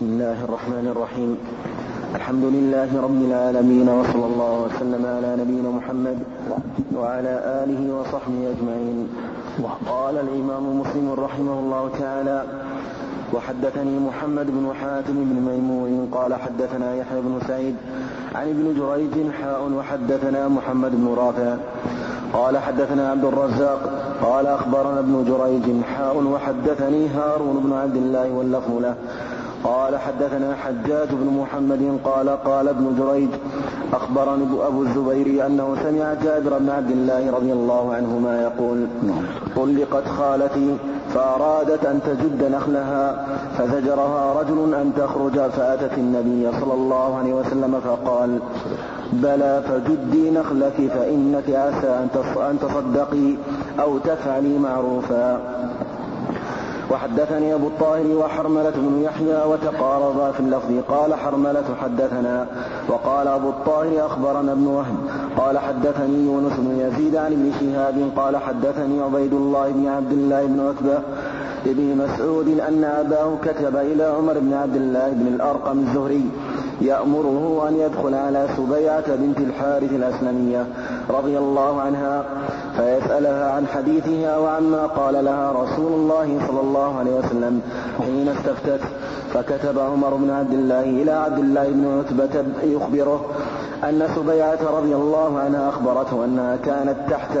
بسم الله الرحمن الرحيم. الحمد لله رب العالمين وصلى الله وسلم على نبينا محمد وعلى آله وصحبه أجمعين. قال الإمام مسلم رحمه الله تعالى وحدثني محمد بن حاتم بن ميمون قال حدثنا يحيى بن سعيد عن ابن جريج حاء وحدثنا محمد بن رافع. قال حدثنا عبد الرزاق قال أخبرنا ابن جريج حاء وحدثني هارون بن عبد الله واللفظ له. قال حدثنا حجاج بن محمد قال قال ابن جريج أخبرني أبو الزبير أنه سمع جابر بن عبد الله رضي الله عنهما يقول طلقت خالتي فأرادت أن تجد نخلها فزجرها رجل أن تخرج فأتت النبي صلى الله عليه وسلم فقال بلى فجدي نخلك فإنك عسى أن تصدقي أو تفعلي معروفا. وحدثني أبو الطاهر وحرملة بن يحيى وتقاربا في اللفظ. قال حرملة حدثنا. وقال أبو الطاهر أخبرنا ابن وهب. قال حدثني يونس بن يزيد عن ابن شهاب. قال حدثني عبيد الله بن عبد الله بن عتبة ابن مسعود أن أباه كتب إلى عمر بن عبد الله بن الأرقم الزهري. يأمره أن يدخل على سبيعة بنت الحارث الأسلمية رضي الله عنها فيسألها عن حديثها وعما قال لها رسول الله صلى الله عليه وسلم حين استفتت. فكتب عمر بن عبد الله إلى عبد الله بن عتبة يخبره أن سبيعة رضي الله عنها أخبرته أنها كانت تحت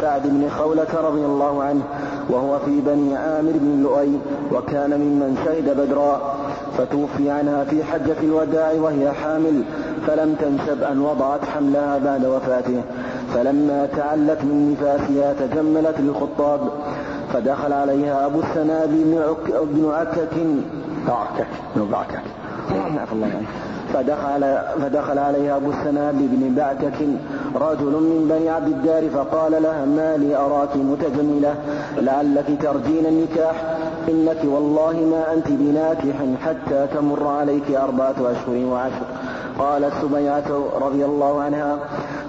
سعد بن خولة رضي الله عنه وهو في بني عامر بن لؤي وكان ممن شهد بدرا فتوفي عنها في حجة الوداع وهي حامل فلم تنسب أن وضعت حملها بعد وفاته. فلما تعلت من نفاسها تجملت للخطاب فدخل عليها أبو السنابي بن, عك بن عكك. بعكك بن بعكك الله عنه. فدخل, فدخل عليها أبو السنابل بن بعكك رجل من بني عبد الدار فقال لها ما لي أراك متجملة لعلك ترجين النكاح؟ إنك والله ما أنت بناكح حتى تمر عليك أربعة أشهر وعشر. قالت سبيعة رضي الله عنها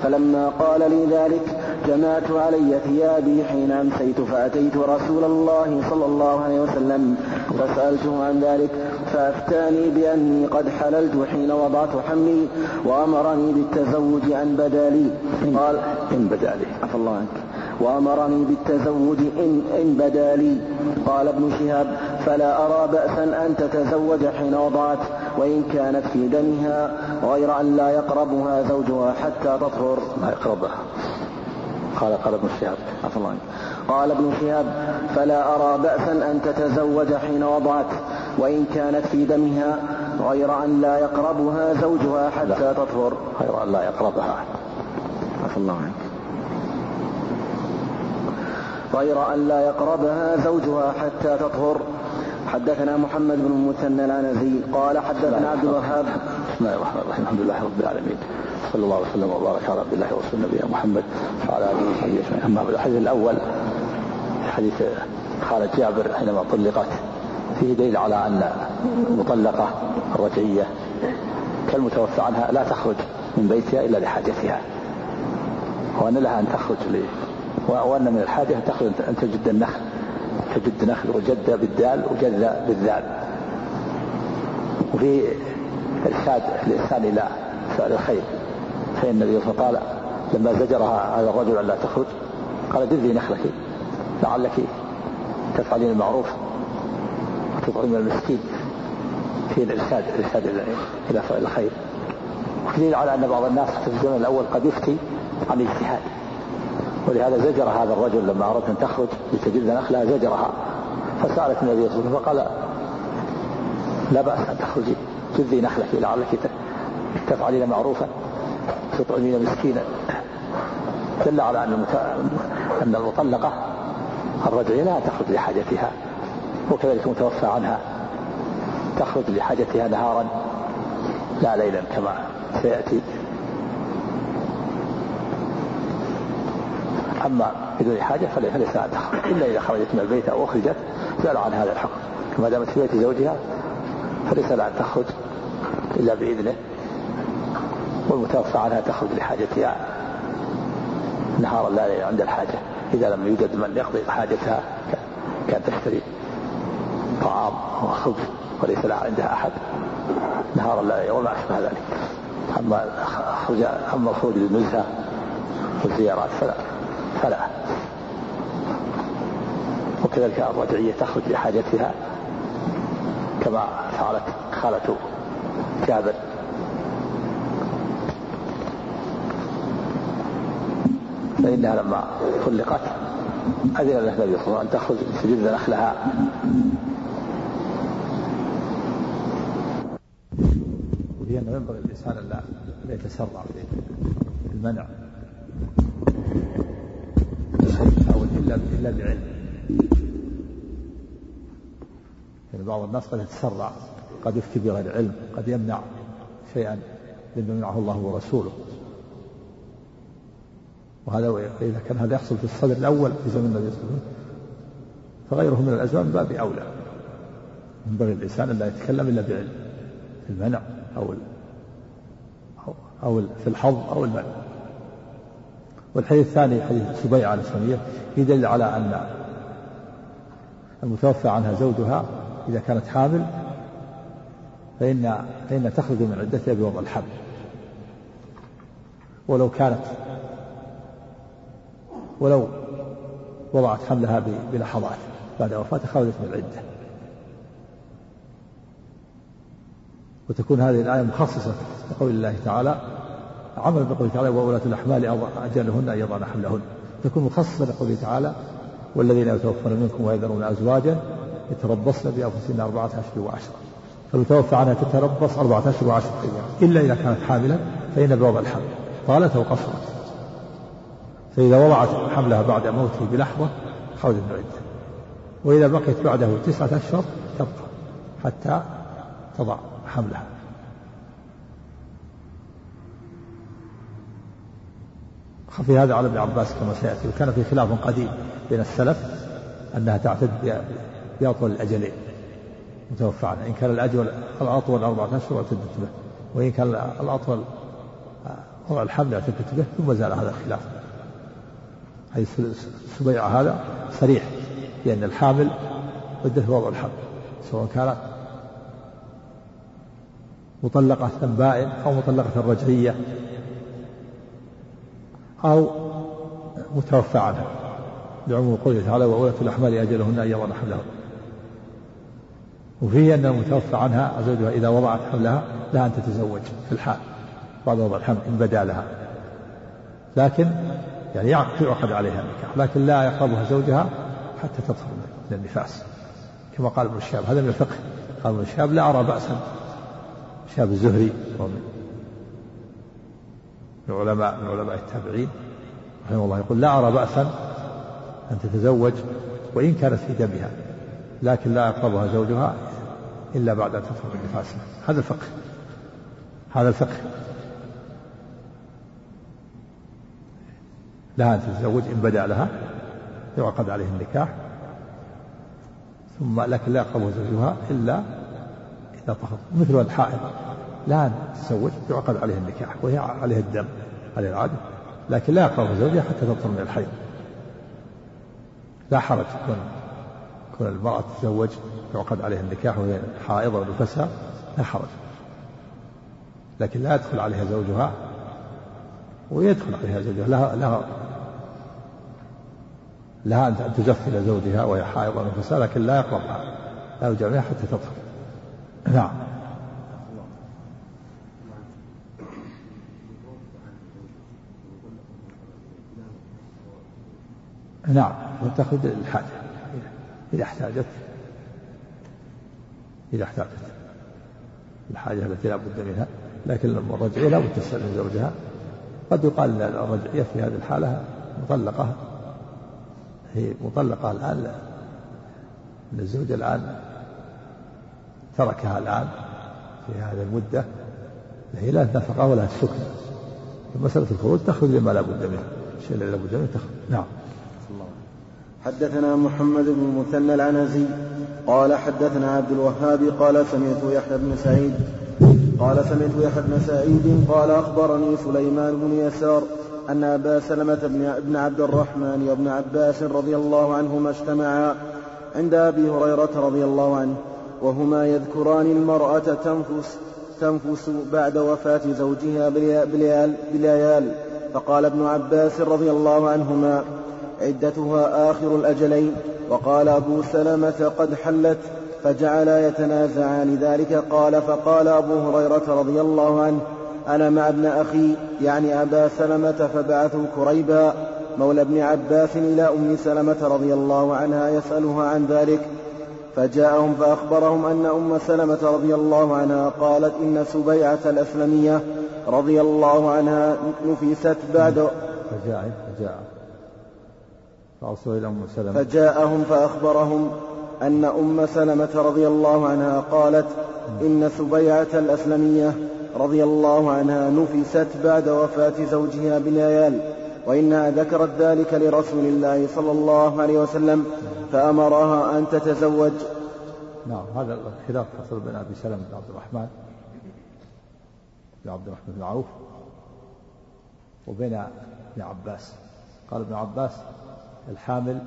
فلما قال لي ذلك جمعت علي ثيابي حين أمسيت فأتيت رسول الله صلى الله عليه وسلم فسألته عن ذلك فأفتاني بأني قد حللت حين وضعت حملي وأمرني بالتزوج عن بدالي. قال إن بدالي. عفى الله عنك. وأمرني بالتزوج إن, إن بدا لي قال ابن شهاب فلا أرى بأسا أن تتزوج حين وضعت وإن كانت في دمها غير أن لا يقربها زوجها حتى تطهر. ما يقربها. قال قال ابن شهاب عفى الله قال ابن شهاب فلا أرى بأسا أن تتزوج حين وضعت وإن كانت في دمها غير أن لا يقربها زوجها حتى. تطهر. غير أن لا يقربها. عفى الله عنك. غير أن لا يقربها زوجها حتى تطهر. حدثنا محمد بن المثنى العنزي قال حدثنا عبد الوهاب. بسم الله الرحمن الرحيم. الحمد لله رب العالمين. صلى الله وسلم وبارك على عبد الله ورسول نبينا محمد وعلى آله وصحبه أجمعين. أما الحديث الأول حديث خالد جابر حينما طلقت. فيه دليل على أن المطلقة الرجعية كالمتوفى عنها لا تخرج من بيتها إلا لحاجتها. وأن لها أن تخرج وأن من الحاجة تخرج أن تجد النخل. تجد نخل وجد بالدال وجد بالذال. وفي إرشاد الإنسان إلى فعل الخير. فإن النبي صلى الله عليه وسلم لما زجرها هذا الرجل أن لا تخرج؟ قال دذي نخلك لعلك تفعلين المعروف وتطعمين المسكين. في الإرشاد الإرشاد إلى فعل الخير. ودليل على أن بعض الناس في الزمن الأول قد يفتي عن اجتهاد ولهذا زجر هذا الرجل لما أردت أن تخرج لتجد نخلها زجرها فسألت النبي صلى الله عليه وسلم فقال لا بأس أن تخرجي جذي نخلك لعلك تفعلين معروفا تطعمين مسكينا. دل على أن أن المطلقة الرجعية لا تخرج لحاجتها وكذلك المتوفى عنها تخرج لحاجتها نهارا لا ليلا كما سيأتي. أما بدون حاجة فليس لها تخرج إلا إذا خرجت من البيت أو أخرجت زال عن هذا الحكم. ما دامت في بيت زوجها فليس لها أن تخرج إلا بإذنه. والمتوفى عنها تخرج لحاجتها. نهارا لا عند الحاجة. إذا لم يوجد من يقضي حاجتها كأن تشتري طعام وخبز وليس لها عندها أحد. نهارا لا وما أشبه ذلك. أما خرج أما الخروج للنزهة والزيارات فلا. فلا وكذلك الرجعية تخرج لحاجتها كما فعلت خالة جابر. فإنها لما طلقت أذن لها النبي صلى أن تخرج تجد نخلها. وهي أنه ينبغي الإنسان أن لا يتسرع في المنع أو إلا بعلم. يعني بعض الناس قد يتسرع قد يفتي بغير علم قد يمنع شيئا لم يمنعه الله ورسوله. وهذا إذا كان هذا يحصل في الصدر الأول في زمن النبي صلى الله عليه وسلم فغيره من الأزمان باب أولى. ينبغي الإنسان أن لا يتكلم إلا بعلم في المنع أو أو في الحظ أو المنع. والحديث الثاني حديث سبيعة الإسلامية يدل على أن المتوفى عنها زوجها إذا كانت حامل فإن فإن تخرج من عدتها بوضع الحمل ولو كانت ولو وضعت حملها بلحظات بعد وفاته خرجت من العدة. وتكون هذه الآية مخصصة لقول الله تعالى عمل بقوله تعالى وولاة الأحمال أجلهن أن يضعن حملهن. تكون مخصصة لقوله تعالى والذين يتوفون منكم ويذرون أزواجا يتربصن بأنفسهن أربعة أشهر وعشرة. فالمتوفى عنها تتربص أربعة أشهر وعشرة أيام. إلا إذا كانت حاملا فإن بوضع الحمل. طالت أو قصرت فإذا وضعت حملها بعد موته بلحظة خرجت من العدة. وإذا بقيت بعده تسعة أشهر تبقى حتى تضع حملها. خفي هذا على ابن عباس كما سيأتي وكان في خلاف قديم بين السلف أنها تعتد بأطول الأجلين متوفى عنها. إن كان الأجل الأطول أربعة أشهر اعتدت به وإن كان الأطول وضع الحمل اعتدت به ثم زال هذا الخلاف. حديث سبيعة هذا صريح بأن الحامل عدة وضع الحمل سواء كانت مطلقة بائن أو مطلقة رجعية. أو متوفى عنها لعموم قوله تعالى وأولة الأحمال أجلهن أن يضعن حملهن وفيه أن المتوفى عنها زوجها إذا وضعت حملها لها أن تتزوج في الحال. بعد وضع الحمل إن بدا لها. لكن يعني يعقد عليها النكاح لكن لا يقربها زوجها حتى تطهر من النفاس. كما قال ابن الشهاب هذا من الفقه. قال ابن الشهاب لا أرى بأسا. شهاب الزهري ومن من علماء من علماء التابعين رحمه الله. يقول لا أرى بأسا أن تتزوج وإن كانت في دمها لكن لا يقربها زوجها إلا بعد أن من نفاسها هذا الفقه. هذا الفقه. لها أن تتزوج إن بدأ لها يعقد عليه النكاح ثم لكن لا يقربها زوجها إلا إذا طهر. مثل الحائض. لا أن تتزوج يعقد عليه النكاح وهي عليه الدم عليه العادة لكن لا يقربها زوجها حتى تطهر من الحيض. لا حرج كون كون المرأة تتزوج يعقد عليها النكاح وهي حائضة ونفسها لا حرج. لكن لا يدخل عليها زوجها ويدخل عليها زوجها لها لها لها أن تزف إلى زوجها وهي حائضة ونفسها لكن لا يقربها لا يجامعها حتى تطهر نعم. نعم وتأخذ الحاجة. إذا احتاجت إذا احتاجت الحاجة التي لا بد منها لكن الرجعية لا بد تستأذن زوجها. قد يقال الرجعية في هذه الحالة مطلقة. هي مطلقة الآن أن الزوج الآن تركها الآن في هذه المدة. هي لا النفقة ولا السكن مسألة الخروج تخرج لما لا بد منه. الشيء الذي لا بد منه تخرج نعم. حدثنا محمد بن المثنى العنزي قال حدثنا عبد الوهاب قال سمعت يحيى بن سعيد قال سمعت يحيى بن سعيد قال أخبرني سليمان بن يسار أن أبا سلمة بن عبد الرحمن وابن عباس رضي الله عنهما اجتمعا عند أبي هريرة رضي الله عنه وهما يذكران المرأة تنفس تنفس بعد وفاة زوجها بليال, بليال فقال ابن عباس رضي الله عنهما عدتها آخر الأجلين. وقال أبو سلمة قد حلت فجعلا يتنازعان. ذلك قال فقال أبو هريرة رضي الله عنه أنا مع ابن أخي يعني أبا سلمة فبعثوا كريبا مولى ابن عباس إلى أم سلمة رضي الله عنها يسألها عن ذلك. فجاءهم فأخبرهم أن أم سلمة رضي الله عنها قالت إن سبيعة الأسلمية رضي الله عنها نفست بعد فجاء فجاء إلى أم سلمة. فجاءهم فأخبرهم أن أم سلمة رضي الله عنها قالت إن سبيعة الأسلمية رضي الله عنها نفست بعد وفاة زوجها بليال وإنها ذكرت ذلك لرسول الله صلى الله عليه وسلم فأمرها أن تتزوج. نعم هذا الخلاف حصل بين أبي سلمة بن عبد الرحمن بن عبد الرحمن بن عوف وبين ابن عباس. قال ابن عباس الحامل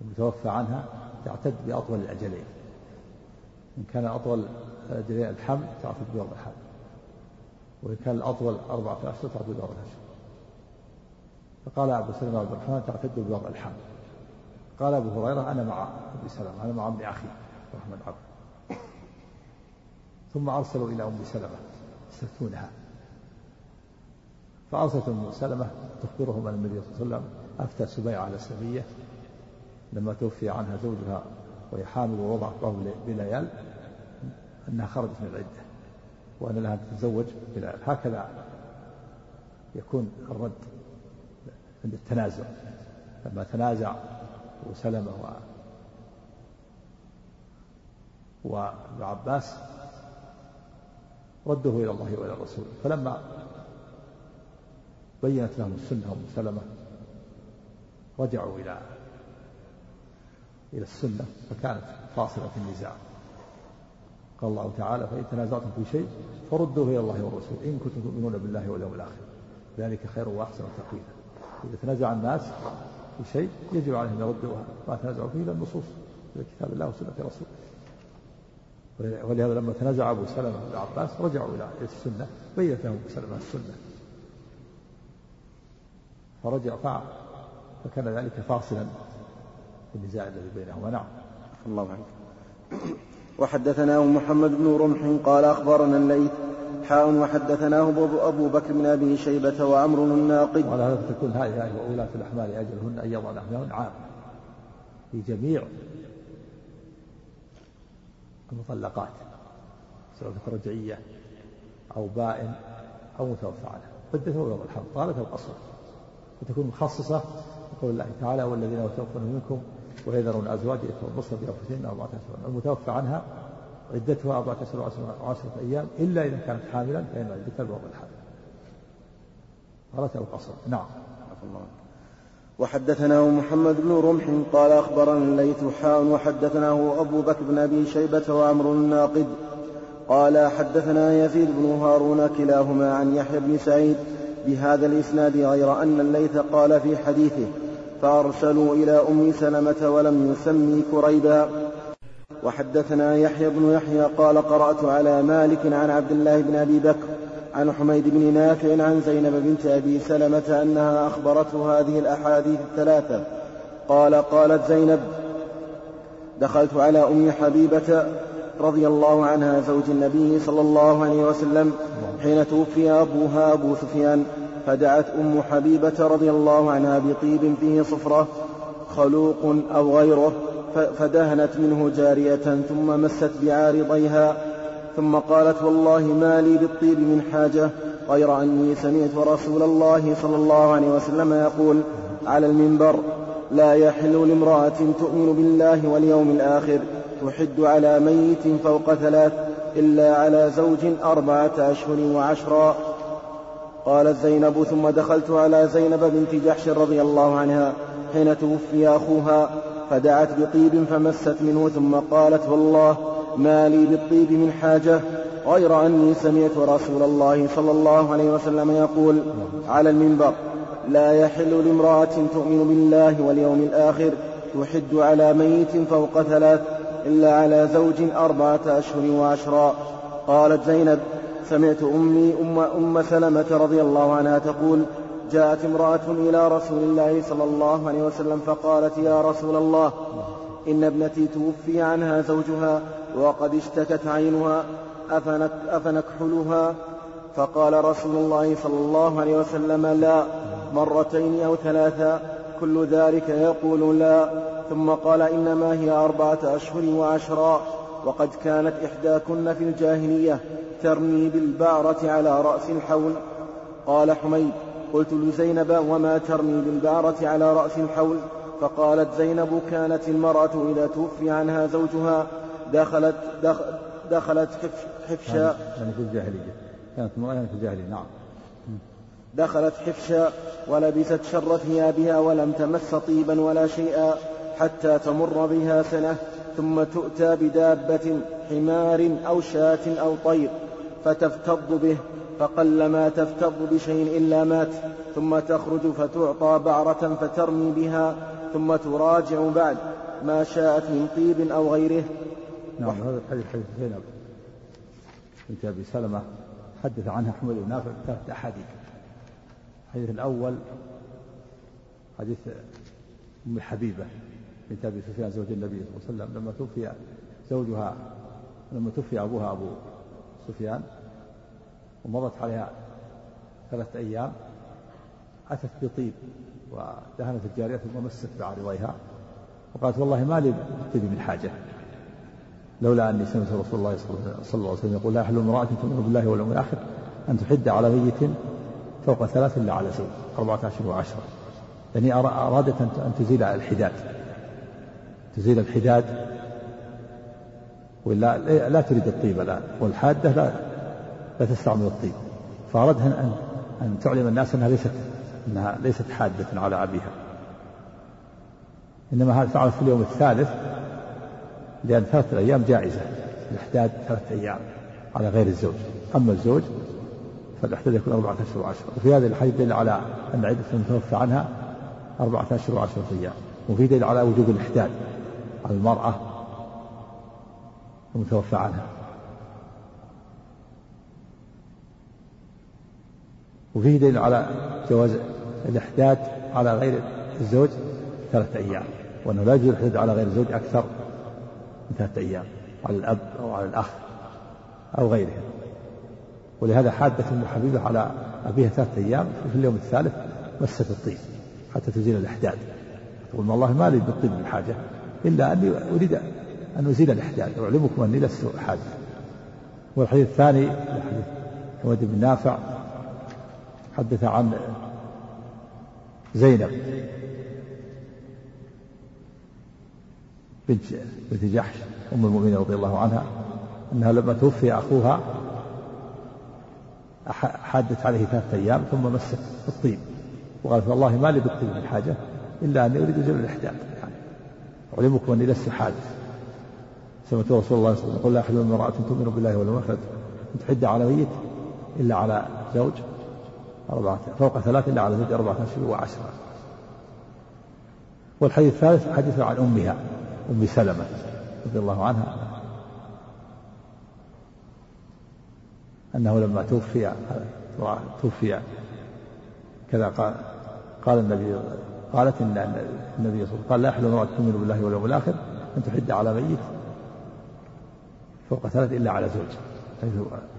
المتوفى عنها تعتد بأطول الأجلين. إن كان أطول أجلين الحمل تعتد بيوم الحمل وإن كان الأطول أربعة أشهر تعتد بيوم الأشهر فقال أبو سلمة عبد الرحمن تعتد بوضع الحمل قال أبو هريرة أنا مع أبي سلمة أنا مع ابن أخي الرحمن عبد ثم أرسلوا إلى أم سلمة يستفتونها. فأرسلت أم سلمة تخبرهم أن النبي صلى الله عليه وسلم أفتى سبيعة الأسلمية لما توفي عنها زوجها وهي حامل ووضعت له بليال أنها خرجت من العدة وأن لها أن تتزوج بليال. هكذا يكون الرد عند التنازع. لما تنازع وسلمة و وابن عباس رده إلى الله وإلى الرسول. فلما بينت لهم السنة أم سلمة. رجعوا إلى إلى السنة فكانت فاصلة في النزاع. قال الله تعالى فإن تنازعتم في شيء فردوه إلى الله والرسول إن كنتم تؤمنون بالله واليوم الآخر. ذلك خير وأحسن تقويلا إذا تنازع الناس في شيء يجب عليهم يردوا ما تنازعوا فيه إلى النصوص إلى كتاب الله وسنة رسوله. ولهذا لما تنازع أبو سلمة بن عباس رجعوا إلى السنة بينت لهم سلمة السنة. فرجع فكان ذلك فاصلا في النزاع الذي بينهما. نعم. الله عنك. وحدثناه محمد بن رمح قال أخبرنا الليث حاء. وحدثناه أبو بكر بن أبي شيبة وعمر الناقد. وعلى هذا تكون هذه وأولاة الأحمال أجلهن أن يضعن أحمالهن عام في جميع المطلقات سواء كانت رجعية أو بائن أو متوفى عنها عدته يوم الحمل طالت أو قصر وتكون مخصصة. بقول الله تعالى والذين يتوفون منكم ويذرون أزواج يتربصن بأنفسهن أربعة أشهر المتوفى عنها عدتها أربعة أشهر وعشرة أيام إلا إذا كانت حاملا فإن عدتها بوضع الحمل قالت أو قصر. نعم. وحدثناه محمد بن رمح قال أخبرنا الليث حاء وحدثناه أبو بكر بن أبي شيبة وعمر الناقد. قال حدثنا يزيد بن هارون كلاهما عن يحيى بن سعيد بهذا الإسناد غير أن الليث قال في حديثه فأرسلوا إلى أم سلمة ولم يسمي كريبا. وحدثنا يحيى بن يحيى قال قرأت على مالك عن عبد الله بن أبي بكر عن حميد بن نافع عن زينب بنت أبي سلمة أنها أخبرته هذه الأحاديث الثلاثة. قال قالت زينب دخلت على أم حبيبة رضي الله عنها زوج النبي صلى الله عليه وسلم حين توفي أبوها أبو سفيان فدعت أم حبيبة رضي الله عنها بطيب فيه صفرة خلوق أو غيره فدهنت منه جارية ثم مست بعارضيها ثم قالت والله ما لي بالطيب من حاجة غير أني سمعت رسول الله صلى الله عليه وسلم يقول على المنبر لا يحل لامرأة تؤمن بالله واليوم الآخر تحد على ميت فوق ثلاث إلا على زوج أربعة أشهر وعشرا. قالت زينب ثم دخلت على زينب بنت جحش رضي الله عنها حين توفي أخوها فدعت بطيب فمست منه ثم قالت والله ما لي بالطيب من حاجة غير أني سمعت رسول الله صلى الله عليه وسلم يقول على المنبر لا يحل لامرأة تؤمن بالله واليوم الآخر تحد على ميت فوق ثلاث إلا على زوج أربعة أشهر وعشرا. قالت زينب سمعت أمي أم, أم سلمة رضي الله عنها تقول جاءت امرأة إلى رسول الله صلى الله عليه وسلم فقالت يا رسول الله إن ابنتي توفي عنها زوجها وقد اشتكت عينها أفنك أفنكحلها؟ فقال رسول الله صلى الله عليه وسلم لا مرتين أو ثلاثا كل ذلك يقول لا. ثم قال إنما هي أربعة أشهر وعشرا وقد كانت إحداكن في الجاهلية ترمي بالبعرة على رأس الحول. قال حميد قلت لزينب وما ترمي بالبعرة على رأس الحول؟ فقالت زينب كانت المرأة إذا توفي عنها زوجها دخلت دخلت حفشا يعني في الجاهلية. كانت المرأة يعني في الجاهلية نعم. دخلت حفشا ولبست شر ثيابها ولم تمس طيبا ولا شيئا. حتى تمر بها سنة ثم تؤتى بدابة حمار أو شاة أو طير فتفتض به فقلما تفتض بشيء إلا مات ثم تخرج فتعطى بعرة فترمي بها ثم تراجع بعد ما شاءت من طيب أو غيره. نعم هذا الحديث حديث زينب. بنت أبي سلمة حدث عنها حمد بن نافع ثلاثة أحاديث الحديث الأول حديث أم حبيبة بنت أبي سفيان زوج النبي صلى الله عليه وسلم لما توفي زوجها لما توفي أبوها أبو سفيان ومضت عليها ثلاثة أيام أتت بطيب ودهنت الجارية ثم مست بعرضيها وقالت والله ما لي بطيب من حاجة لولا أني سمعت رسول الله صلى الله عليه وسلم يقول لا يحل امرأة تؤمن بالله واليوم الآخر أن تحد على ميت فوق ثلاث إلا على زوج أربعة أشهر وعشرة يعني أرادت أن تزيل الحداد. تزيل الحداد؟ ولا لا تريد الطيب لا والحادة لا لا تستعمل الطيب. فأردها أن أن تعلم الناس أنها ليست أنها ليست حادة على أبيها إنما هذا فعلت في اليوم الثالث لأن ثلاثة أيام جائزة. الإحداد ثلاثة أيام على غير الزوج. أما الزوج فالإحداد يكون أربعة أشهر وعشرة. وفي هذا الحديث دليل على أن عدة المتوفى عنها أربعة أشهر وعشرة أيام. وفي دليل على وجوب الإحداد. المرأة المتوفى عنها. وفيه دليل على جواز الإحداد على غير الزوج ثلاثة أيام وأنه لا يجوز الإحداد على غير الزوج أكثر من ثلاثة أيام على الأب أو على الأخ أو غيرهم. ولهذا حادت أم حبيبة على أبيها ثلاثة أيام في اليوم الثالث مست الطيب حتى تزيل الإحداد تقول والله ما لي بالطيب من حاجة. إلا أني أريد أن أزيل الإحداد أعلمكم أني لست حاجة والحديث الثاني حديث حمد بن نافع حدث عن زينب بنت بنت جحش أم المؤمنين رضي الله عنها أنها لما توفي أخوها حادت عليه ثلاثة أيام ثم مست الطيب. وقالت والله ما لي بالطيب من حاجة إلا أني أريد زمن الإحداث. يعني علمكم أني لست حادث. سمعت رسول الله صلى الله عليه وسلم يقول لا يحل امرأة تؤمن بالله واليوم الآخر أن تحد على ميت إلا على زوج أربعة فوق ثلاث إلا على زوج أربعة أشهر وعشرة. والحديث الثالث حديث عن أمها أم سلمة رضي الله عنها أنه لما توفي توفي كذا قال قال النبي قالت إن النبي صلى الله عليه وسلم قال لا يحل امرأة تؤمن بالله واليوم الآخر أن تحد على ميت فوق ثلاث إلا على زوج.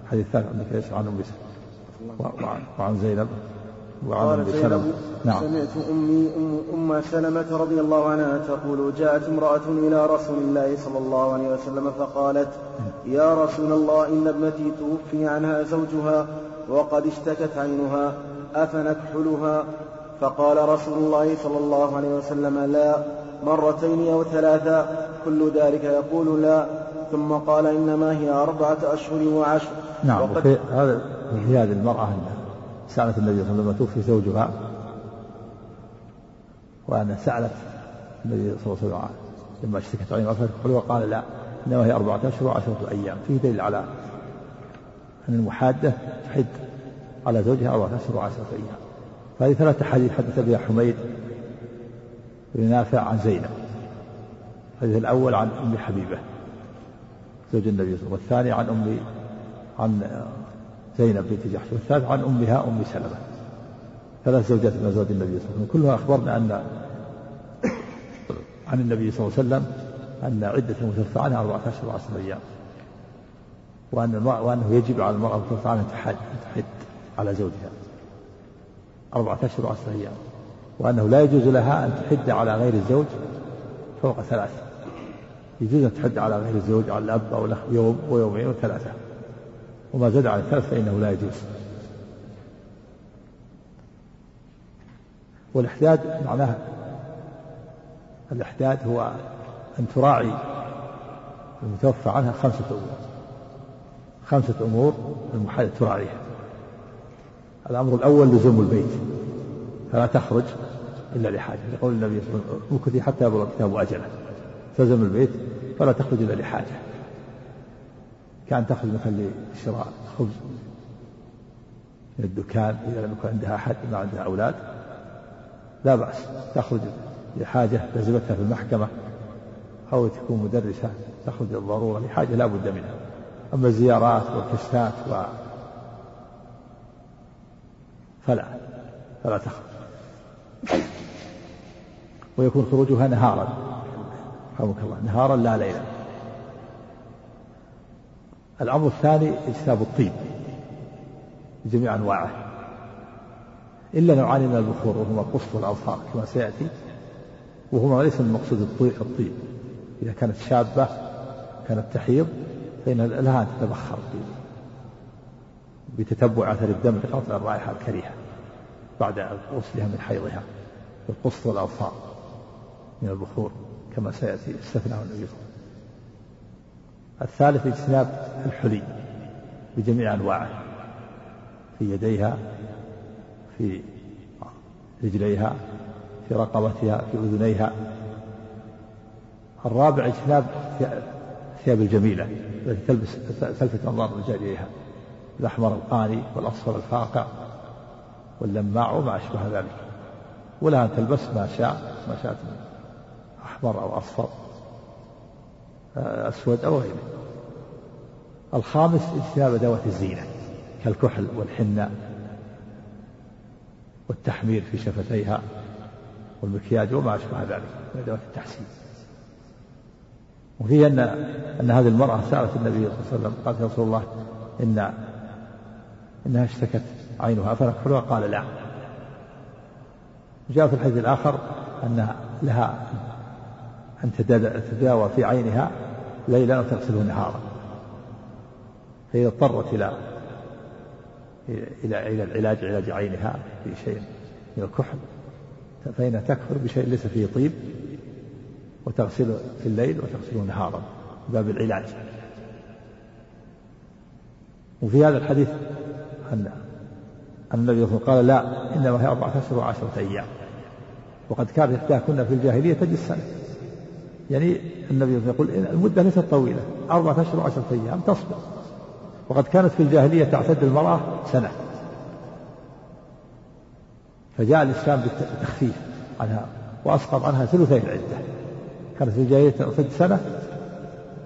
الحديث الثالث عندك عن أم وعن, وعن زينب وعن أم سلمة. نعم. سمعت أمي أم, أم سلمة رضي الله عنها تقول جاءت امرأة إلى رسول الله صلى الله عليه وسلم فقالت يا رسول الله إن ابنتي توفي عنها زوجها وقد اشتكت عينها أفنكحلها؟ فقال رسول الله صلى الله عليه وسلم لا مرتين أو ثلاثا كل ذلك يقول لا. ثم قال إنما هي أربعة أشهر وعشر. نعم وقد هذا في هذه المرأة سألت النبي صلى الله عليه وسلم لما توفي زوجها؟ وأنا سألت النبي صلى الله عليه وسلم لما اشتكت عينها وقال لا إنما هي أربعة أشهر وعشرة أيام. فيه دليل على أن المحادة تحد على زوجها أربعة أشهر وعشرة أيام. فهذه ثلاثة حديث حدث بها حميد بن نافع عن زينب. الحديث الأول عن أم حبيبة زوج النبي صلى الله عليه وسلم والثاني عن أم عن زينب بنت جحش والثالث عن أمها أم سلمة. ثلاث زوجات من أزواج النبي صلى الله عليه وسلم. كلها أخبرنا أن عن النبي صلى الله عليه وسلم أن عدة المتوفى عنها 14 وعشر أيام وأن وأنه يجب على المرأة المتوفى عنها أن تحد على زوجها. أربعة أشهر وعشرة أيام وأنه لا يجوز لها أن تحد على غير الزوج فوق ثلاث يجوز أن تحد على غير الزوج على الأب أو الأخ يوم ويومين وثلاثة. وما زاد على ثلاث فإنه لا يجوز. والإحداد معناه الإحداد هو أن تراعي المتوفى عنها خمسة أمور خمسة أمور المحدد تراعيها. الأمر الأول لزوم البيت. فلا تخرج إلا لحاجة. يقول النبي صلى الله عليه وسلم مكثي حتى يبلغ الكتاب أجله. تلزم البيت فلا تخرج إلا لحاجة. كأن تخرج مثلا لشراء خبز من الدكان إذا لم يكن عندها أحد ما عندها أولاد لا بأس. تخرج لحاجة لزمتها في المحكمة أو تكون مدرسة تخرج للضرورة لحاجة لا بد منها. أما الزيارات والكشفات فلا فلا تخرج ويكون خروجها نهارا. رحمك الله نهارا لا ليلا. الأمر الثاني اجتناب الطيب بجميع أنواعه. إلا نوعان من البخور وهما القص والأظفار كما سيأتي وهما ليس المقصود الطيب. إذا كانت شابة كانت تحيض فإن لها أن تتبخر بتتبع أثر الدم لقطع الرائحة الكريهة بعد غسلها من حيضها القص والأظفار من البخور كما سيأتي استثناه النبي صلى الله عليه وسلم. الثالث اجتناب الحلي بجميع أنواعه في يديها في رجليها في رقبتها في أذنيها. الرابع اجتناب الثياب الجميلة التي تلبس تلفت أنظار الرجال إليها. الأحمر القاني والأصفر الفاقع واللماع وما أشبه ذلك. ولها أن تلبس ما شاء ما شاءت من أحمر أو أصفر أسود أو غيره. الخامس اجتناب أدوات الزينة كالكحل والحنة والتحمير في شفتيها والمكياج وما أشبه ذلك من أدوات التحسين. وفيه أن أن هذه المرأة سألت النبي صلى الله عليه وسلم قالت يا رسول الله إن إنها اشتكت. عينها أفنكحلها قال لا. جاء في الحديث الآخر أن لها أن تتداوى في عينها ليلا وتغسله نهارا. فإذا اضطرت إلى إلى إلى العلاج علاج عينها في شيء من الكحل فإنها تكفر بشيء ليس فيه طيب وتغسله في الليل وتغسله نهارا. باب العلاج. وفي هذا الحديث أن النبي صلى الله عليه وسلم قال لا إنما هي أربعة أشهر وعشرة أيام. وقد كانت إحداكن في الجاهلية تجد سنة يعني النبي يقول المدة ليست طويلة أربعة أشهر وعشرة أيام تصبر. وقد كانت في الجاهلية تعتد المرأة سنة. فجاء الإسلام بالتخفيف عنها وأسقط عنها ثلثي العدة. كانت في الجاهلية تعتد سنة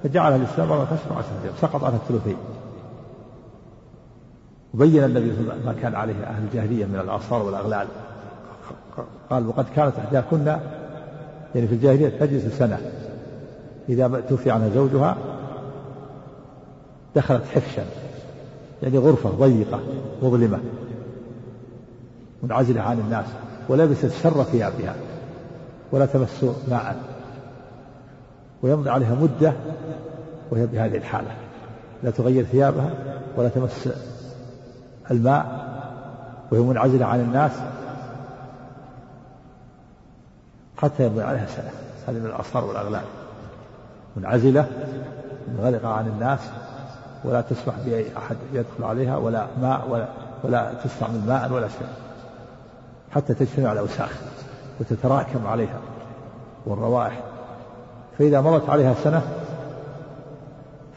فجعلها الإسلام أربعة أشهر وعشرة أيام سقط عنها الثلثين. وبين النبي صلى الله عليه وسلم ما كان عليه أهل الجاهلية من الآثار والأغلال. قال وقد كانت إحداكن يعني في الجاهلية تجلس سنة. إذا توفي عنها زوجها دخلت حفشا. يعني غرفة ضيقة مظلمة. منعزلة عن الناس. ولبست شر ثيابها. ولا تمس ماء. ويمضي عليها مدة وهي بهذه الحالة. لا تغير ثيابها ولا تمس الماء وهي منعزلة عن الناس. حتى يمضي عليها سنة هذه من الآثار والأغلال. منعزلة منغلقة عن الناس ولا تسمح بأي أحد يدخل عليها ولا ماء ولا ولا تستعمل ماء ولا شيء. حتى تجتمع الأوساخ وتتراكم عليها والروائح. فإذا مضت عليها سنة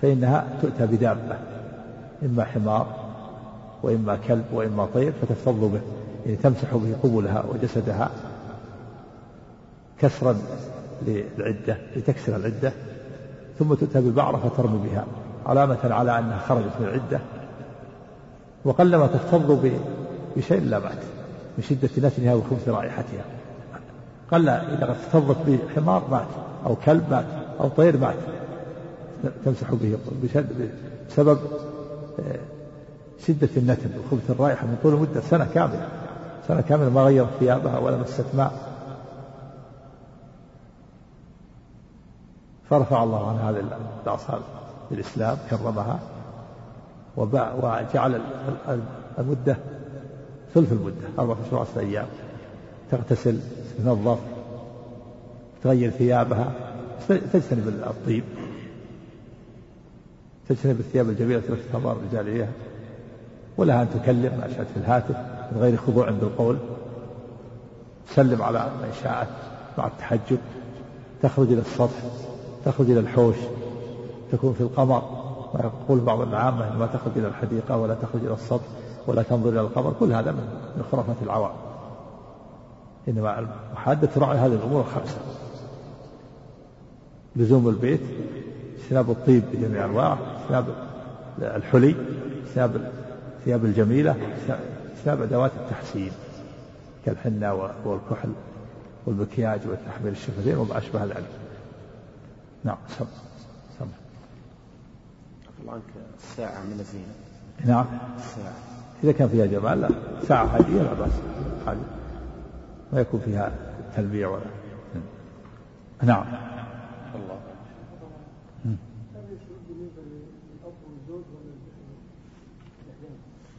فإنها تؤتى بدابة إما حمار وإما كلب وإما طير فتفتض به يعني تمسح به قبلها وجسدها كسرا للعدة لتكسر العدة ثم تؤتى بالبعرة فترمي بها علامة على أنها خرجت من العدة. وقلما تفتض بشيء لا بأس من شدة نتنها وخبث رائحتها. قل إذا افتضت بحمار مات أو كلب مات أو طير مات تمسح به بسبب آه، شدة النتن وخبث الرائحة من طول مدة سنة كاملة. سنة كاملة ما غيرت ثيابها ولا مست ماء. فرفع الله عن هذه الأعصاب بالإسلام كرمها وجعل المدة ثلث المدة أربعة أشهر أيام. تغتسل تنظف تغير ثيابها. تجتنب الطيب. تجتنب الثياب الجميلة التي تظهر الرجال إليها ولها أن تكلم أشهد في الهاتف من غير خضوع بالقول تسلم على من شاءت مع التحجب. تخرج إلى السطح تخرج إلى الحوش. تكون في القمر ويقول بعض العامة ما تخرج إلى الحديقة ولا تخرج إلى السطح ولا تنظر إلى القمر. كل هذا من خرافة العوام. إنما محادة راعي هذه الأمور الخمسة لزوم البيت اجتناب الطيب بجميع أنواعه اجتناب الحلي اجتناب الثياب الجميلة اجتناب أدوات التحسين كالحنة والكحل والمكياج وتحميل الشفتين وما أشبه ذلك. نعم سم سم. الله عنك الساعة من الزينة. نعم. الساعة إذا كان فيها جمال لا. ساعة حدية لا بأس. ما يكون فيها تلبيع ولا نعم.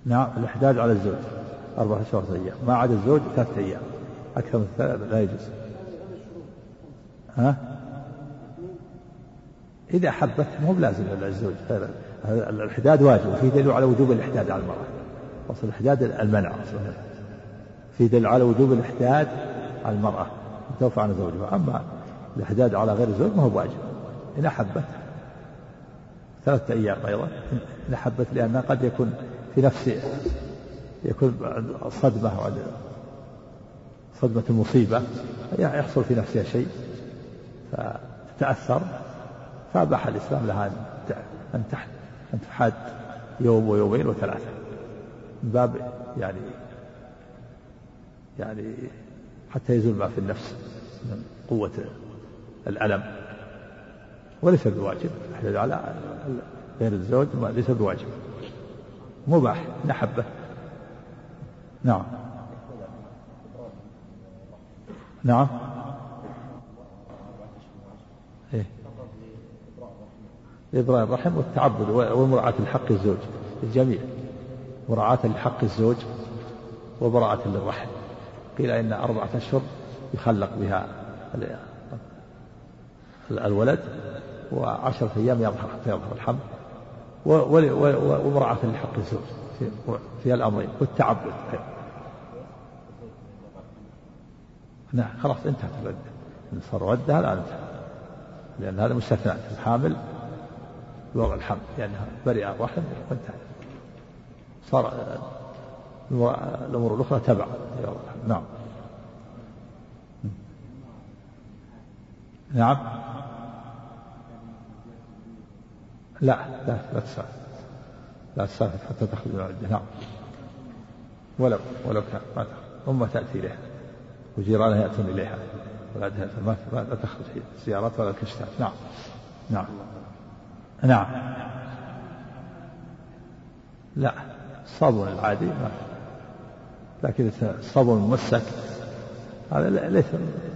نعم الإحداد على الزوج أربعة أشهر أيام. ما عدا الزوج ثلاثة أيام. أكثر من ثلاثة لا يجوز. ها؟ إذا أحبت مو بلازم الزوج. الإحداد واجب. وفي دليل على وجوب الإحداد على المرأة. أصل الإحداد المنع في دليل على وجوب الإحداد على المرأة. توفى عن زوجها. أما الإحداد على غير الزوج ما هو واجب إن أحبت ثلاثة أيام أيضا. إن أحبت لأنها قد يكون في نفس يكون صدمة صدمة المصيبة يحصل في نفسها شيء فتتأثر فأباح الإسلام لها أن أن تحاد يوم ويومين وثلاثة. من باب يعني يعني حتى يزول ما في النفس من قوة الألم. وليس بواجب على غير الزوج ليس بواجب. مباح نحبه نعم. نعم. إيه؟ إبراء الرحم والتعبد ومراعاة الحق الزوج. الجميع. مراعاة لحق الزوج وبراءة للرحم. قيل إن أربعة أشهر يخلق بها الولد وعشرة أيام يظهر حتى يظهر الحمل ومراعاة لحق الزوج في, الأمرين والتعبد. نعم خلاص انتهت الردة إن صار ردها الآن انتهى لأن هذا مستثنى الحامل بوضع الحمل لأنها برئ الرحم وانتهى صار الأمور الأخرى تبع. نعم. نعم. لا لا لا تسافر لا تسافر حتى تخرج من العدة. نعم. ولو ولو كان ما أمة تأتي إليها. وجيرانها يأتون إليها. ولا ما لا تخرج. هي ولا الكشتات نعم. نعم. نعم. لا. الصابون العادي ما لكن الصابون الممسك هذا ليس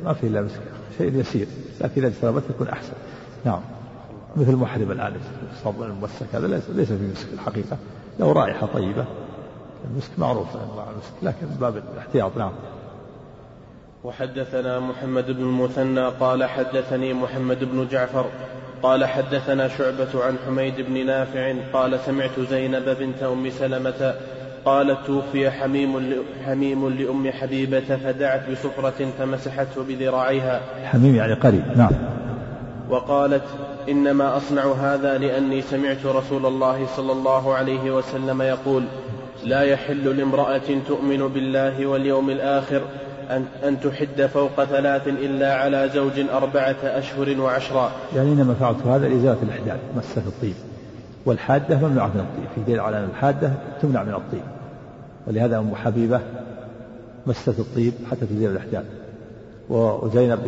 ما فيه إلا مسك. شيء يسير. لكن إذا اجتنبته يكون أحسن. نعم. مثل محرم الآن الصابون الممسك هذا ليس ليس في مسك الحقيقة. له رائحة طيبة. المسك معروف أنواع المسك لكن باب الاحتياط نعم. وحدثنا محمد بن المثنى قال حدثني محمد بن جعفر قال حدثنا شعبة عن حميد بن نافع قال سمعت زينب بنت أم سلمة قالت توفي حميم حميم لأم حبيبة فدعت بسفرة فمسحته بذراعيها. حميم يعني قريب نعم. وقالت إنما أصنع هذا لأني سمعت رسول الله صلى الله عليه وسلم يقول لا يحل لامرأة تؤمن بالله واليوم الآخر أن, أن تحد فوق ثلاث إلا على زوج أربعة أشهر وعشرا يعني إنما فعلت هذا لإزالة الإحداث مسة الطيب. والحادة ممنوعة من الطيب. في دليل على أن الحادة تمنع من الطيب. ولهذا أم حبيبة مست الطيب حتى تزيل الإحداث وزينب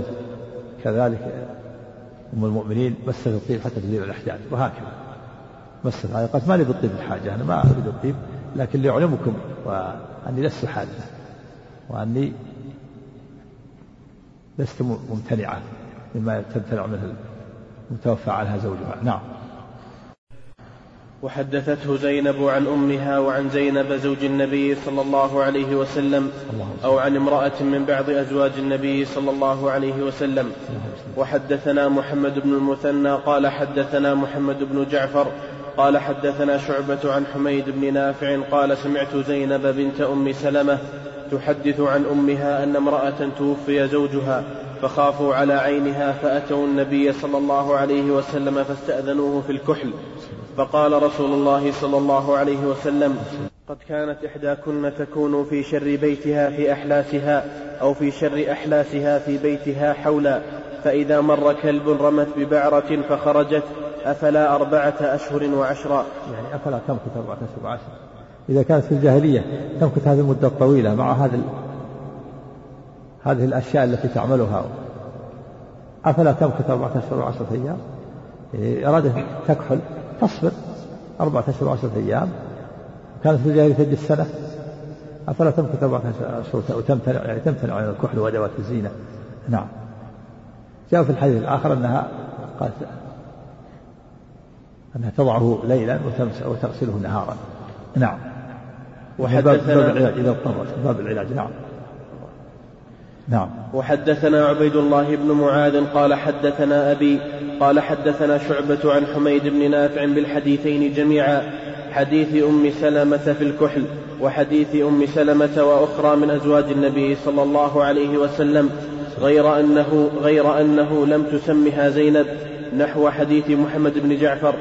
كذلك أم المؤمنين مست الطيب حتى تزيل الأحداث وهكذا. مست قالت ما لي بالطيب الحاجة أنا ما أريد الطيب لكن ليعلمكم وأني لست حادة وأني لست ممتنعة مما تمتنع منه المتوفى عنها زوجها. نعم. وحدثته زينب عن أمها وعن زينب زوج النبي صلى الله عليه وسلم أو عن امرأة من بعض أزواج النبي صلى الله عليه وسلم. وحدثنا محمد بن المثنى قال حدثنا محمد بن جعفر قال حدثنا شعبة عن حميد بن نافع قال سمعت زينب بنت أم سلمة تحدث عن أمها أن امرأة توفي زوجها فخافوا على عينها فأتوا النبي صلى الله عليه وسلم فاستأذنوه في الكحل. فقال رسول الله صلى الله عليه وسلم قد كانت إحداكن تكون في شر بيتها في أحلاسها أو في شر أحلاسها في بيتها حولا فإذا مر كلب رمت ببعرة فخرجت أفلا أربعة أشهر وعشرا. يعني أفلا تمكث أربعة أشهر وعشرا. إذا كانت في الجاهلية تمكث هذه المدة الطويلة مع هذه هذه الأشياء التي تعملها. أفلا تمكث أربعة أشهر وعشرة أيام؟ إيه، أرادت تكحل. تصبر. أربعة أشهر وعشرة أيام. كانت في الجاهلية تجد السنة أفلا تمكث أربعة أشهر وتمتنع يعني تمتنع عن الكحل وأدوات الزينة. نعم. جاء في الحديث الآخر أنها قالت أنها تضعه ليلا وتغسله نهارا. نعم. وحدثنا باب العلاج إذا اضطرت باب العلاج. نعم. نعم. وحدثنا عبيد الله بن معاذ قال حدثنا أبي قال حدثنا شعبة عن حميد بن نافع بالحديثين جميعا حديث أم سلمة في الكحل وحديث أم سلمة وأخرى من أزواج النبي صلى الله عليه وسلم غير أنه غير أنه لم تسمها زينب نحو حديث محمد بن جعفر.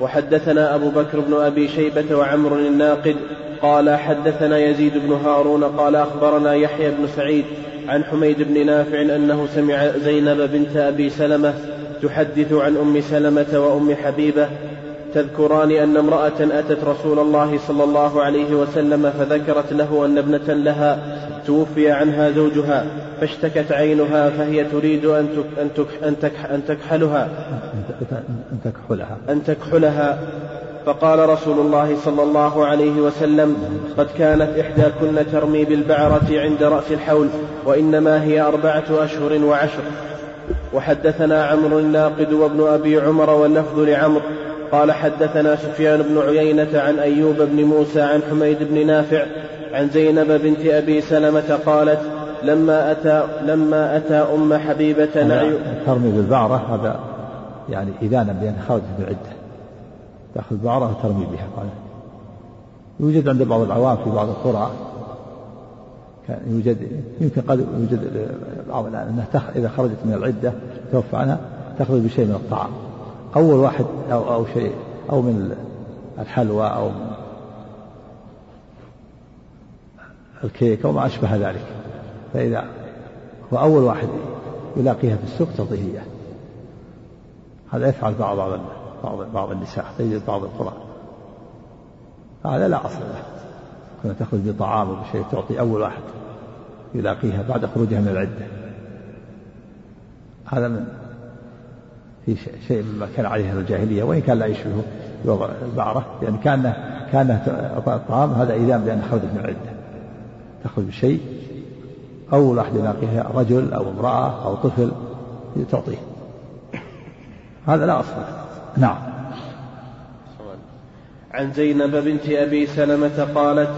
وحدثنا أبو بكر بن أبي شيبة وعمر الناقد قال حدثنا يزيد بن هارون قال أخبرنا يحيى بن سعيد عن حميد بن نافع أنه سمع زينب بنت أبي سلمة تحدث عن أم سلمة وأم حبيبة تذكران أن امرأة أتت رسول الله صلى الله عليه وسلم فذكرت له أن ابنة لها توفي عنها زوجها فاشتكت عينها فهي تريد أن أن أن تكحلها. أن تكحلها. أن تكحلها. فقال رسول الله صلى الله عليه وسلم قد كانت إحداكن ترمي بالبعرة عند رأس الحول وإنما هي أربعة أشهر وعشر. وحدثنا عمرو الناقد وابن أبي عمر واللفظ لعمرو قال حدثنا سفيان بن عيينة عن أيوب بن موسى عن حميد بن نافع عن زينب بنت أبي سلمة قالت لما أتى لما أتى أم حبيبة ترمي بالبعرة هذا يعني إذانا بأن خرجت من العدة تأخذ بعرة وترمي بها. قال يوجد عند بعض العوام في بعض القرى كان يوجد يمكن قد يوجد بعض الآن أنها تخ... إذا خرجت من العدة توفى عنها تخرج بشيء من الطعام. أول واحد أو أو شيء أو من الحلوى أو من الكيك أو ما أشبه ذلك. فإذا هو أول واحد يلاقيها في السوق تعطيه إياه هذا يفعل بعض بعض بعض بعض النساء تجد بعض القرى. هذا لا أصل له. كنا تخرج بطعام وبشيء تعطي أول واحد يلاقيها بعد خروجها من العدة. هذا من في شيء مما كان عليه الجاهلية وإن كان لا يشبه وضع البعرة لأن يعني كان كان الطعام هذا إذا بأن خرجت من العدة. تخرج بشيء أول واحد يلاقيها رجل أو امرأة أو طفل تعطيه. هذا لا أصل نعم. عن زينب بنت أبي سلمة قالت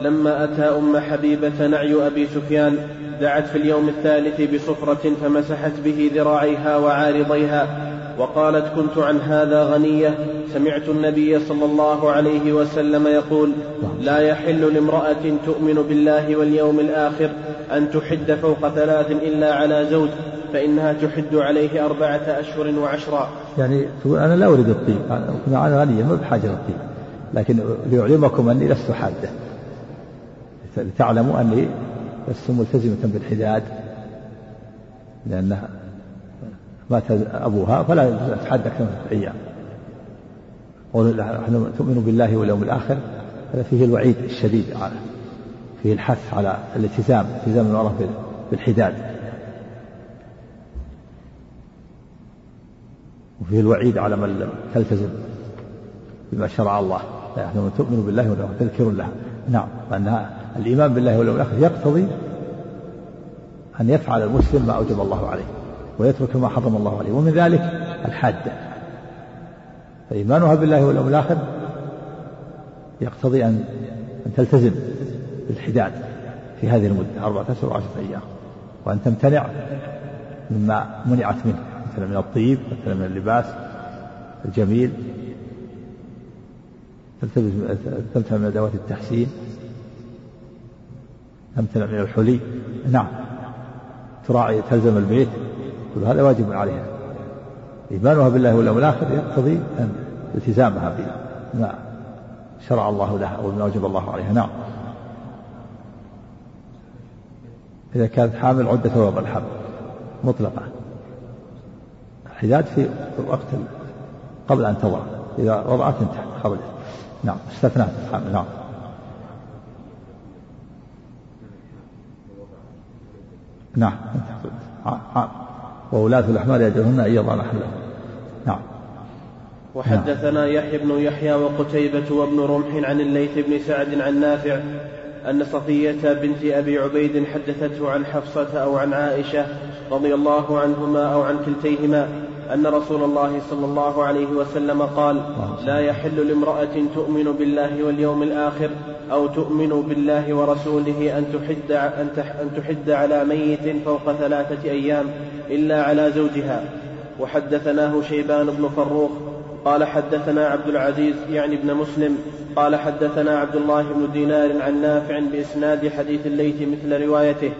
لما أتى أم حبيبة نعي أبي سفيان دعت في اليوم الثالث بصفرة فمسحت به ذراعيها وعارضيها وقالت كنت عن هذا غنية سمعت النبي صلى الله عليه وسلم يقول لا يحل لامرأة تؤمن بالله واليوم الآخر أن تحد فوق ثلاث إلا على زوج فإنها تحد عليه أربعة أشهر وعشرا. يعني تقول أنا لا أريد الطيب أنا غنية ما بحاجة للطيب لكن ليعلمكم أني لست حادة. لتعلموا أني لست ملتزمة بالحداد لأنها مات أبوها فلا تحد أكثر من أيام ونحن تؤمن بالله واليوم الآخر هذا فيه الوعيد الشديد على فيه الحث على الالتزام التزام المرأة بالحداد. وفيه الوعيد على من لم تلتزم بما شرع الله. نحن تؤمن بالله واليوم تذكر لها. نعم وأن الإيمان بالله واليوم الآخر يقتضي أن يفعل المسلم ما أوجب الله عليه ويترك ما حرم الله عليه ومن ذلك الحادة. فإيمانها بالله واليوم الآخر يقتضي أن أن تلتزم بالحداد في هذه المدة أربعة أشهر وعشرة أيام وأن تمتنع مما منعت منه. مثلا من الطيب مثلا من اللباس الجميل. تمتنع من أدوات التحسين. تمتنع من الحلي. نعم. تراعي تلزم البيت. كل هذا واجب عليها. إيمانها بالله واليوم الآخر يقتضي أن التزامها بما شرع الله لها أو ما أوجب الله عليها. نعم. إذا كانت حامل عدة وضع الحمل مطلقة. الحداد في وقت قبل أن تضع إذا وضعت انتهت قبل نعم استثناء. نعم. نعم وولاة الأحمال يجعلهن أن يضعن حملهن نعم. وحدثنا يحيى بن يحيى وقتيبة وابن رمح عن الليث بن سعد عن نافع أن صفية بنت أبي عبيد حدثته عن حفصة أو عن عائشة رضي الله عنهما أو عن كلتيهما أن رسول الله صلى الله عليه وسلم قال لا يحل لامرأة تؤمن بالله واليوم الآخر أو تؤمن بالله ورسوله أن تحد, أن تحد على ميت فوق ثلاثة أيام إلا على زوجها. وحدثناه شيبان بن فروخ قال حدثنا عبد العزيز يعني ابن مسلم قال حدثنا عبد الله بن دينار عن نافع بإسناد حديث الليث مثل روايته.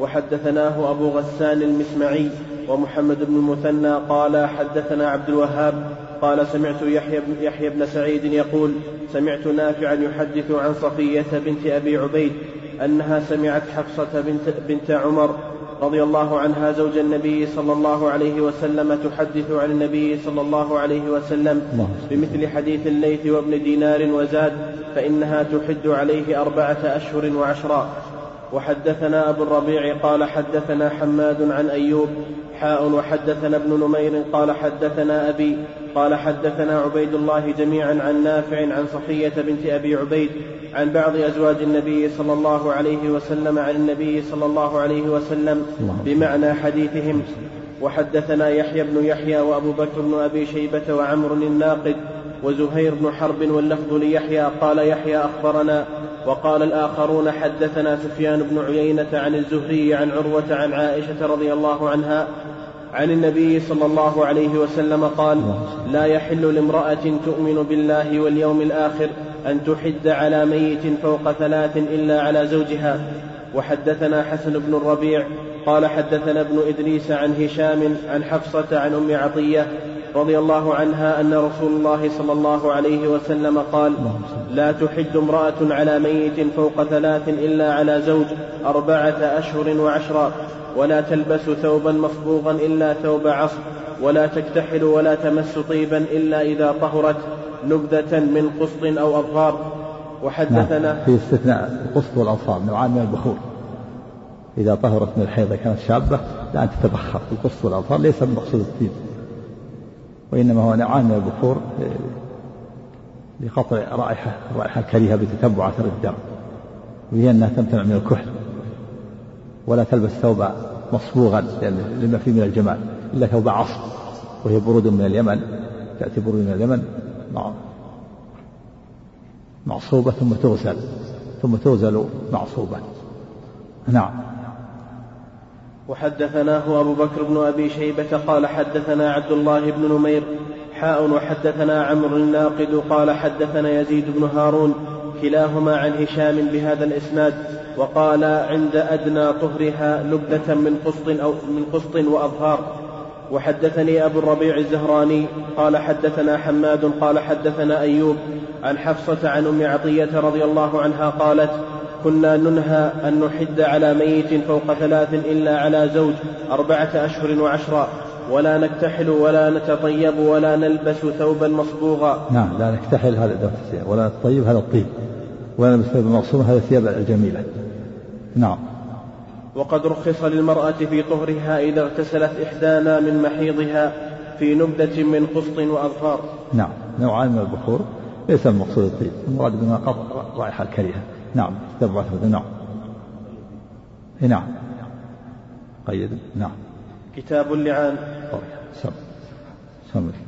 وحدثناه أبو غسان المسمعي ومحمد بن المثنى قال حدثنا عبد الوهاب قال سمعت يحيى بن, يحيى بن سعيد يقول سمعت نافعا يحدث عن صفية بنت أبي عبيد أنها سمعت حفصة بنت, بنت عمر رضي الله عنها زوج النبي صلى الله عليه وسلم تحدث عن النبي صلى الله عليه وسلم بمثل حديث الليث وابن دينار وزاد فإنها تحد عليه أربعة أشهر وعشرا. وحدثنا أبو الربيع قال حدثنا حماد عن أيوب حاء وحدثنا ابن نمير قال حدثنا أبي قال حدثنا عبيد الله جميعا عن نافع عن صفية بنت أبي عبيد عن بعض أزواج النبي صلى الله عليه وسلم عن النبي صلى الله عليه وسلم بمعنى حديثهم. وحدثنا يحيى بن يحيى وأبو بكر بن أبي شيبة وعمر الناقد وزهير بن حرب واللفظ ليحيى قال يحيى أخبرنا وقال الآخرون حدثنا سفيان بن عيينة عن الزهري عن عروة عن عائشة رضي الله عنها عن النبي صلى الله عليه وسلم قال لا يحل لامرأة تؤمن بالله واليوم الآخر أن تحد على ميت فوق ثلاث إلا على زوجها. وحدثنا حسن بن الربيع قال حدثنا ابن إدريس عن هشام عن حفصة عن أم عطية رضي الله عنها أن رسول الله صلى الله عليه وسلم قال لا تحد امرأة على ميت فوق ثلاث إلا على زوج أربعة أشهر وعشرا ولا تلبس ثوبا مصبوغا إلا ثوب عصر ولا تكتحل ولا تمس طيبا إلا إذا طهرت نبذة من قسط أو أظفار. وحدثنا نعم في استثناء القسط والأظفار نوعان من البخور. إذا طهرت من الحيض كانت شابة لا أن تتبخر القسط والأظفار ليس المقصود الطيب. وإنما هو نوعان من البخور لقطع رائحة الرائحة الكريهة بتتبع أثر الدم. وهي أنها تمتنع من الكحل. ولا تلبس ثوب مصبوغا لما فيه من الجمال. إلا ثوب عصر وهي برود من اليمن. تأتي برود من اليمن معصوبة ثم تغسل ثم تغسل معصوبة. نعم. وحدثناه أبو بكر بن أبي شيبة قال حدثنا عبد الله بن نمير حاء وحدثنا عمرو الناقد قال حدثنا يزيد بن هارون كلاهما عن هشام بهذا الإسناد وقال عند أدنى طهرها لبدة من قسط أو من قسط وأظهار. وحدثني أبو الربيع الزهراني قال حدثنا حماد قال حدثنا أيوب عن حفصة عن أم عطية رضي الله عنها قالت كنا ننهى أن نحد على ميت فوق ثلاث إلا على زوج أربعة أشهر وعشرا ولا نكتحل ولا نتطيب ولا نلبس ثوبا مصبوغا. نعم لا نكتحل هذا دفع ولا نتطيب هذا الطيب ولا نلبس ثوبا مصبوغا هذا الثياب الجميلة. نعم. وقد رخص للمرأة في طهرها إذا اغتسلت إحدانا من محيضها في نبذة من قسط وأظفار. نعم نوعان من البخور ليس المقصود الطيب المراد بما قضى رائحة الكريهة. نعم. تبغى نعم. نعم. قيد نعم. كتاب اللعان. سم. سم.